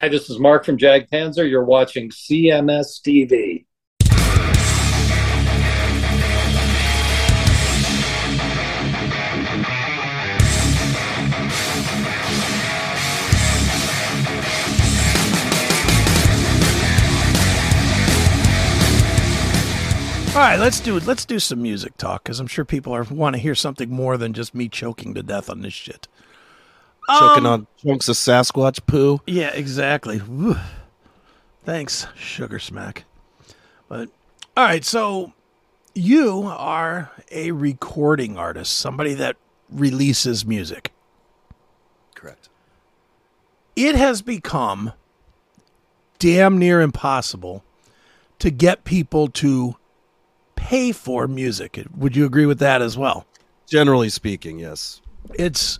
Hi, this is Mark from Jag Panzer. You're watching CMS TV. All right, let's do let's do some music talk because I'm sure people are want to hear something more than just me choking to death on this shit. Choking Um, on chunks of Sasquatch poo. Yeah, exactly. Whew. Thanks, Sugar Smack. But all right, so you are a recording artist, somebody that releases music. Correct. It has become damn near impossible to get people to pay for music. Would you agree with that as well? Generally speaking, yes. it's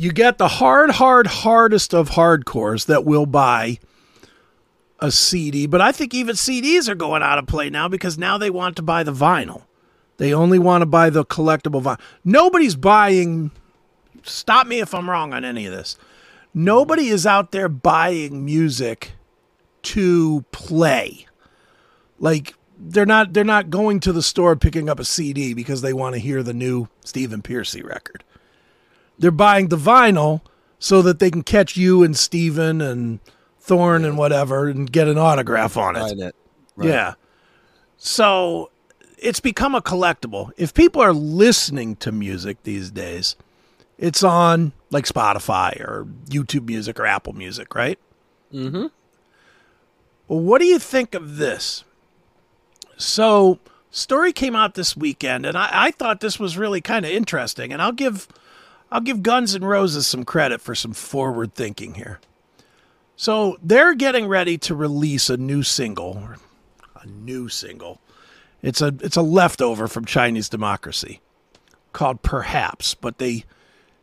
you get the hard, hard, hardest of hardcores that will buy a CD, but I think even CDs are going out of play now because now they want to buy the vinyl. They only want to buy the collectible vinyl. Nobody's buying. Stop me if I'm wrong on any of this. Nobody is out there buying music to play. Like they're not they're not going to the store picking up a CD because they want to hear the new Stephen Pearcy record. They're buying the vinyl so that they can catch you and Steven and Thorne and whatever and get an autograph on it. It. Right. Yeah. So it's become a collectible. If people are listening to music these days, it's on like Spotify or YouTube Music or Apple Music, right? Mm-hmm. Well, what do you think of this? So, story came out this weekend, and I, I thought this was really kind of interesting. And I'll give, I'll give Guns N' Roses some credit for some forward thinking here. So they're getting ready to release a new single, a new single. It's a it's a leftover from Chinese Democracy, called Perhaps, but they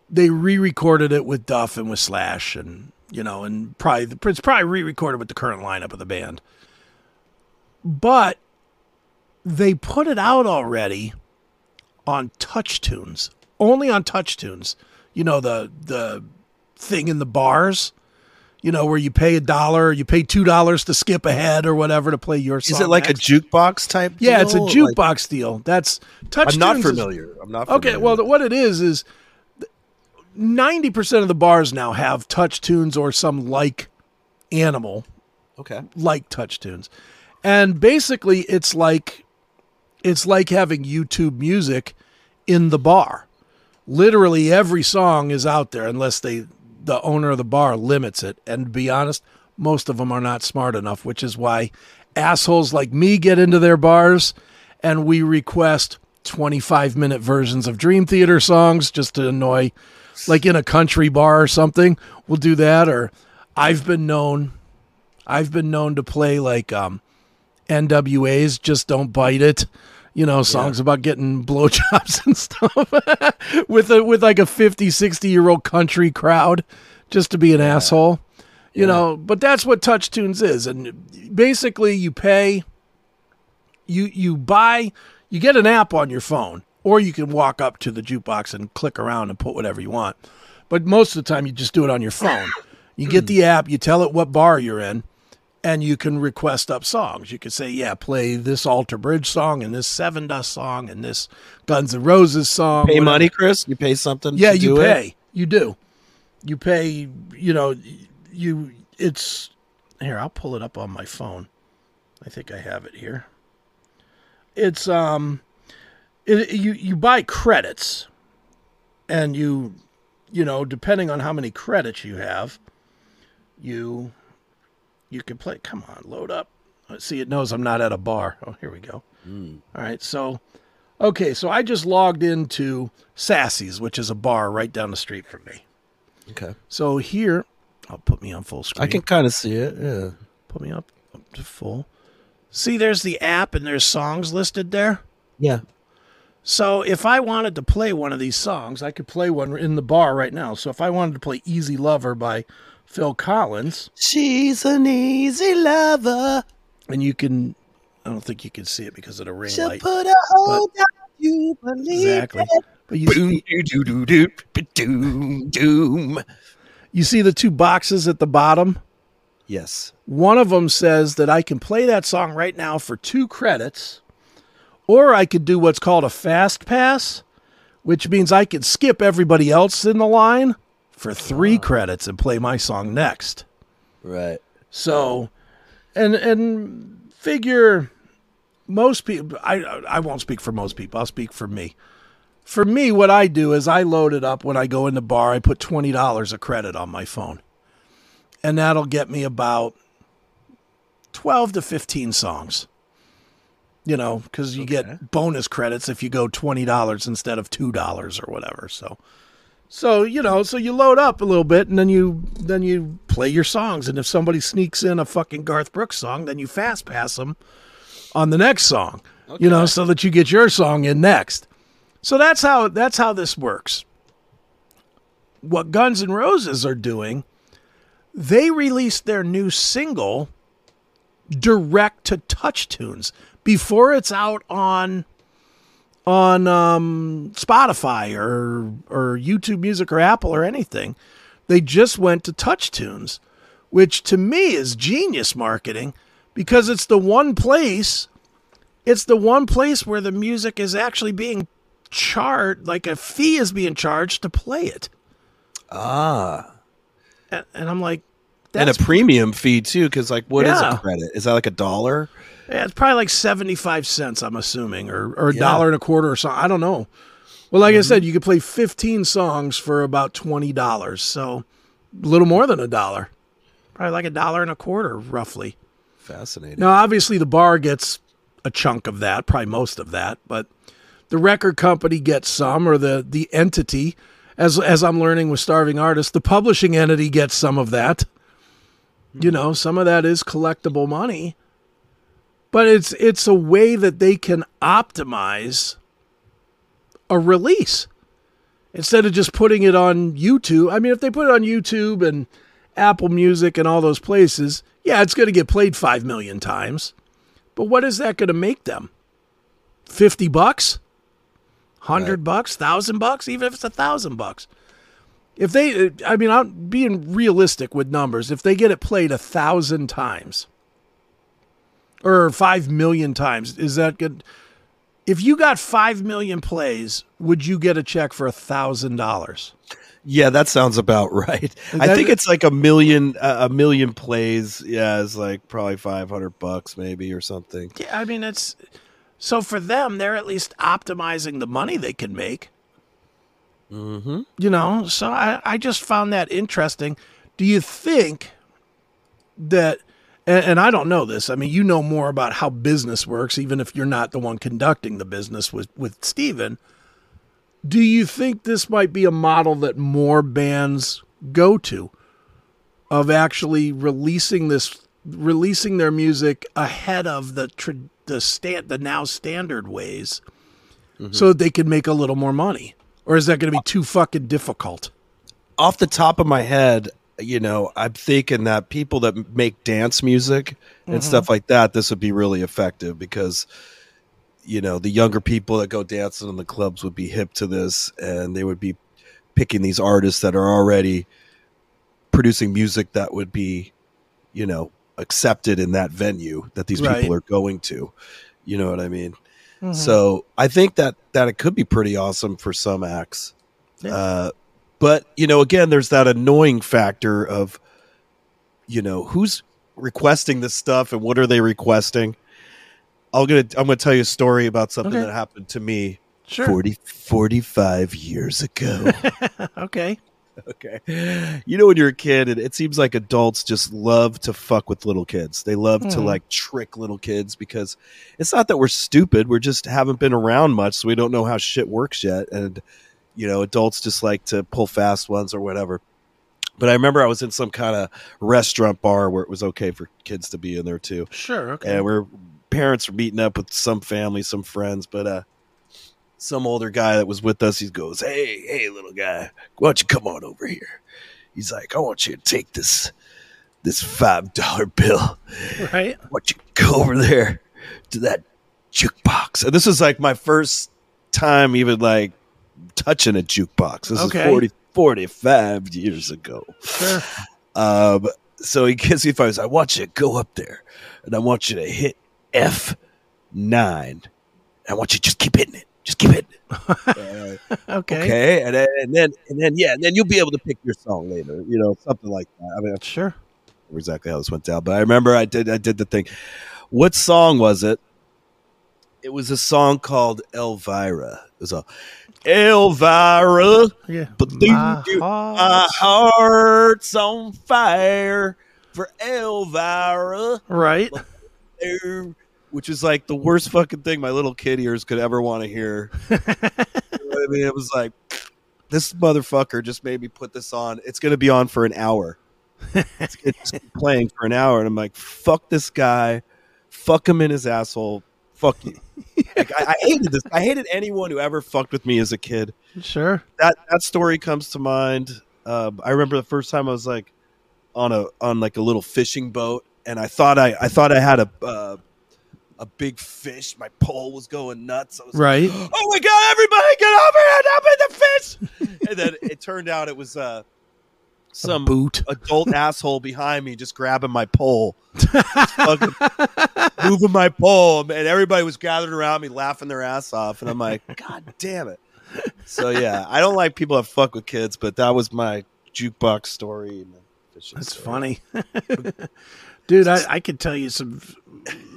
they re-recorded it with Duff and with Slash, and you know, and probably it's probably re-recorded with the current lineup of the band. But they put it out already on TouchTunes, only on TouchTunes. You know the the thing in the bars, you know where you pay a dollar, you pay two dollars to skip ahead or whatever to play your song. Is it like next. a jukebox type? Yeah, it's a deal? Like- jukebox deal. That's Touch I'm not Tunes is- familiar. I'm not Okay, well, what it is is ninety percent of the bars now have TouchTunes or some like animal okay. like TouchTunes, and basically it's like it's like having YouTube music in the bar. Literally every song is out there unless they the owner of the bar limits it. And to be honest, most of them are not smart enough, which is why assholes like me get into their bars and we request 25 minute versions of Dream Theater songs just to annoy like in a country bar or something. We'll do that or I've been known I've been known to play like um NWA's just don't bite it. You know, songs about getting blowjobs and stuff with a with like a 50, 60 year old country crowd just to be an asshole. You know, but that's what TouchTunes is. And basically you pay you you buy you get an app on your phone or you can walk up to the jukebox and click around and put whatever you want. But most of the time you just do it on your phone. You get hmm. the app, you tell it what bar you're in, and you can request up songs. You can say, yeah, play this Alter Bridge song and this Sevendust song and this Guns N' Roses song. Pay whatever. money, Chris. You pay something. Yeah, to you do it? pay. You do. You pay, you know, you it's here, I'll pull it up on my phone. I think I have it here. It's um it, you you buy credits and you you know, depending on how many credits you have, you you can play. Come on, load up. Let's see, it knows I'm not at a bar. Oh, here we go. Hmm. All right, so okay, so I just logged into Sassy's, which is a bar right down the street from me. Okay. So here, I'll put me on full screen. I can kind of see it. Yeah. put me up, up to full. See, there's the app and there's songs listed there. Yeah. So if I wanted to play one of these songs, I could play one in the bar right now. So if I wanted to play Easy Lover by Phil Collins, She's an easy lover. and you can, I don't think you can see it because of the ring She'll light. put a hold on you, believe Exactly. it. But you, Boom, doo, doo, doo, doo, doom, doom. you see the two boxes at the bottom? Yes. One of them says that I can play that song right now for two credits, or I could do what's called a fast pass, which means I could skip everybody else in the line for three credits and play my song next. Right. So, and and figure most people. I I won't speak for most people. I'll speak for me. For me, what I do is I load it up when I go in the bar. I put twenty dollars a credit on my phone, and that'll get me about twelve to fifteen songs. You know, because you get bonus credits if you go twenty dollars instead of two dollars or whatever. So, so you know, so you load up a little bit, and then you then you play your songs. And if somebody sneaks in a fucking Garth Brooks song, then you fast pass them on the next song. You know, so that you get your song in next. So that's how that's how this works. What Guns N' Roses are doing, they released their new single direct to TouchTunes before it's out on on um, Spotify or or YouTube Music or Apple or anything. They just went to TouchTunes, which to me is genius marketing because it's the one place it's the one place where the music is actually being charged like a fee is being charged to play it. Ah. And, and I'm like and a premium fee too, because like, what is Yeah. a credit? Is that like a dollar? Yeah, it's probably like 75 cents, I'm assuming, or, or a Yeah. dollar and a quarter or something. I don't know. Well, like I mm-hmm. said, you could play 15 songs for about $20. So a little more than a dollar. Probably like a dollar and a quarter, roughly. Fascinating. Now, obviously, the bar gets a chunk of that, probably most of that, but the record company gets some, or the, the entity, as, as I'm learning with Starving Artists, the publishing entity gets some of that. You hmm. know, some of that is collectible money but it's it's a way that they can optimize a release instead of just putting it on YouTube. I mean, if they put it on YouTube and Apple Music and all those places, yeah, it's going to get played 5 million times. But what is that going to make them? 50 bucks? 100 bucks? 1000 bucks? Even if it's a 1000 bucks. If they I mean, I'm being realistic with numbers. If they get it played a 1000 times, or five million times. Is that good? If you got five million plays, would you get a check for a thousand dollars? Yeah, that sounds about right. I think it's like a million, uh, a million plays. Yeah, it's like probably five hundred bucks, maybe or something. Yeah, I mean it's so for them, they're at least optimizing the money they can make. Mm-hmm. You know, so I, I just found that interesting. Do you think that, and, and I don't know this, I mean, you know more about how business works, even if you're not the one conducting the business with, with Steven. Do you think this might be a model that more bands go to of actually releasing this, releasing their music ahead of the, tr- the, stand, the now standard ways mm-hmm. so that they can make a little more money? Or is that going to be too fucking difficult? Off the top of my head, you know, I'm thinking that people that make dance music and stuff like that, this would be really effective because, you know, the younger people that go dancing in the clubs would be hip to this, and they would be picking these artists that are already producing music that would be, you know, accepted in that venue that these Right. people are going to. You know what I mean? So I think that that it could be pretty awesome for some acts. Yeah. Uh, but you know, again, there's that annoying factor of, you know, who's requesting this stuff and what are they requesting. I'll gonna I'm gonna tell you a story about something Okay. that happened to me Sure. 40, 45 years ago. Okay. okay. You know, when you're a kid, and it seems like adults just love to fuck with little kids. They love to Mhm. like trick little kids because it's not that we're stupid. We're just haven't been around much, so we don't know how shit works yet. And, you know, adults just like to pull fast ones or whatever. But I remember I was in some kind of restaurant bar where it was okay for kids to be in there too Sure. Okay. and we're parents were meeting up with some family, some friends, but uh some older guy that was with us, he goes, Hey, hey, little guy, why don't you come on over here? He's like, I want you to take this this five dollar bill. right. Why don't you go over there to that jukebox? And this was like my first time even like touching a jukebox. This Okay. is 40, 45 years ago. Sure. Um, so he gives me advice. I want you to go up there, and I want you to hit F nine. I want you to just keep hitting it. Just keep hitting it. Uh, Okay. okay, and then, and then and then yeah, and then you'll be able to pick your song later. You know, something like that. I mean, I Sure. exactly how this went down, but I remember I did I did the thing. What song was it? It was a song called Elvira. It was a Elvira. Yeah. But do My you- heart- My heart's on fire for Elvira, right. which is like the worst fucking thing my little kid ears could ever want to hear. You know I mean, it was like this motherfucker just made me put this on. It's going to be on for an hour. It's, it's playing for an hour, and I'm like, fuck this guy, fuck him in his asshole, fuck you. Like, I, I hated this. I hated anyone who ever fucked with me as a kid Sure. that that story comes to mind. Um, I remember the first time I was like on a on like a little fishing boat, and I thought I I thought I had a uh, a big fish. My pole was going nuts. I was Right. like, oh my god! Everybody get over here! Up in the fish! and then it turned out it was uh, some boot. adult asshole behind me just grabbing my pole, fucking moving my pole, and everybody was gathered around me laughing their ass off, and I'm like, God damn it! So yeah, I don't like people that fuck with kids, but that was my jukebox story. and That's story. funny, dude. I, I could tell you some.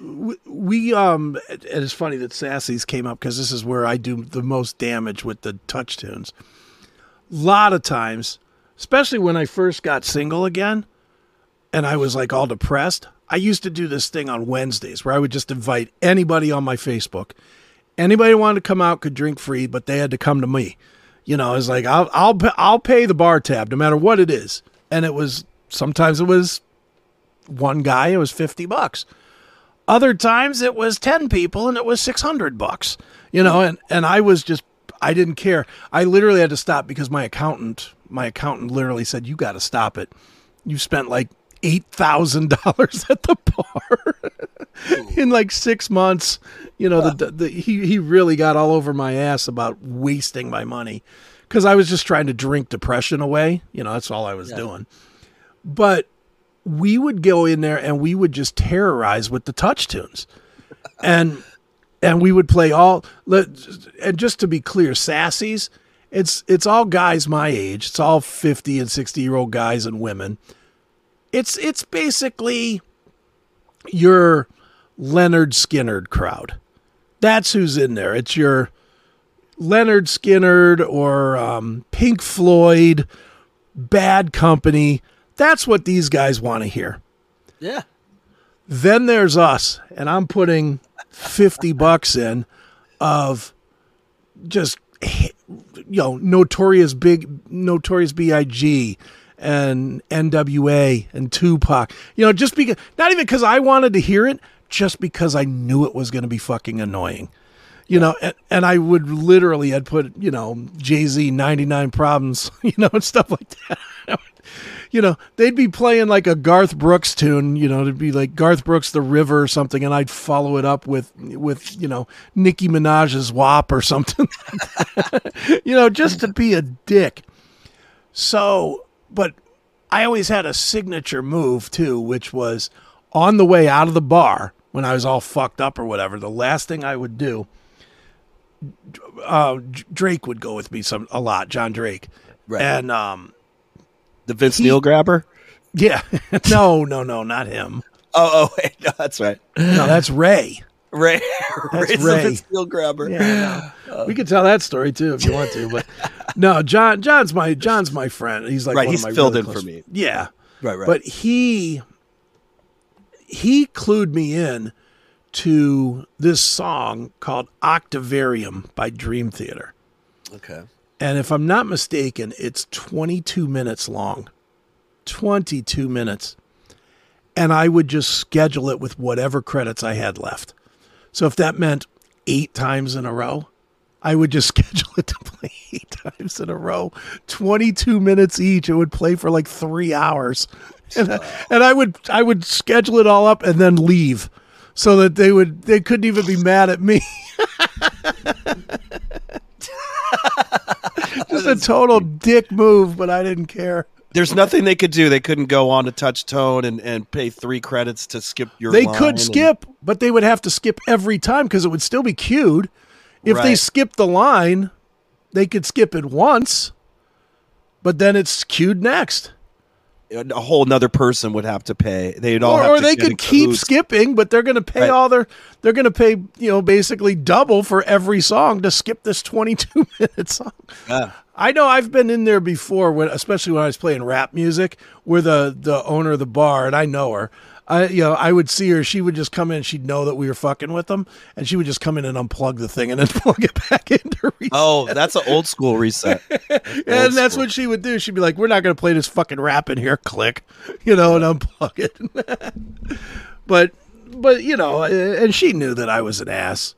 we- We um, and it's funny that Sassy's came up because this is where I do the most damage with the TouchTunes. A lot of times, especially when I first got single again, and I was like all depressed. I used to do this thing on Wednesdays where I would just invite anybody on my Facebook. Anybody who wanted to come out could drink free, but they had to come to me. You know, it's like I'll I'll I'll pay the bar tab no matter what it is. And it was sometimes it was one guy, it was fifty bucks. Other times it was ten people and it was six hundred bucks. You know, and and I was just I didn't care. I literally had to stop because my accountant my accountant literally said you got to stop it. You spent like eight thousand dollars at the bar in like six months. You know, the, the he he really got all over my ass about wasting my money because I was just trying to drink depression away. You know, that's all I was doing. But we would go in there and we would just terrorize with the TouchTunes, and and we would play all. And just to be clear, Sassy's. It's it's all guys my age. It's all fifty and sixty year old guys and women. It's it's basically your Lynyrd Skynyrd crowd. That's who's in there. It's your Lynyrd Skynyrd or um, Pink Floyd, Bad Company. That's what these guys want to hear. Yeah. Then there's us, and I'm putting 50 bucks in of just you know notorious big notorious big and nwa and tupac. You know just because not even because i wanted to hear it just because i knew it was going to be fucking annoying. You know and, and i would literally i'd put you know jay-z 99 problems you know and stuff like that you know, they'd be playing like a Garth Brooks tune, you know, it'd be like Garth Brooks The River or something, and I'd follow it up with with, you know, Nicki Minaj's WAP or something. you know, just to be a dick. So, but I always had a signature move too, which was on the way out of the bar when I was all fucked up or whatever, the last thing I would do uh, Drake would go with me some a lot, John Drake. Right. And um The Vince Neil grabber. yeah. no, no, no, not him. Oh, oh, wait, no, that's right. No, that's Ray. Ray, That's Ray's Ray. the Vince Neil grabber. Yeah, no. Uh, we could tell that story too if you want to, but no, John. John's my John's my friend. He's like Right, one he's of my filled really in for me. Yeah, Right, right. but he he clued me in to this song called Octavarium by Dream Theater. okay. And if I'm not mistaken, it's 22 minutes long. 22 minutes. And I would just schedule it with whatever credits I had left. So if that meant eight times in a row, I would just schedule it to play eight times in a row. 22 minutes each. It would play for like three hours. And, I- and I would I would schedule it all up and then leave so that they would they couldn't even be mad at me. Just a total dick move, but I didn't care. There's nothing they could do. They couldn't go on to touch tone and, and pay three credits to skip your. They could and- skip, but they would have to skip every time because it would still be cued. If they Right. skipped the line, they could skip it once, but then it's cued next. A whole nother person would have to pay. They'd all Or, have or to they could keep skipping, but they're going to pay Right. all their. They're going to pay you know basically double for every song to skip this 22 minute song. Yeah. I know I've been in there before, when, especially when I was playing rap music, where the uh, the owner of the bar, and I know her. I you know I would see her. She would just come in. She'd know that we were fucking with them, and she would just come in and unplug the thing and then plug it back into reset. Oh, that's an old school reset. and old that's school. what she would do. She'd be like, "We're not going to play this fucking rap in here." Click, you know, and unplug it. but but you know, and she knew that I was an ass.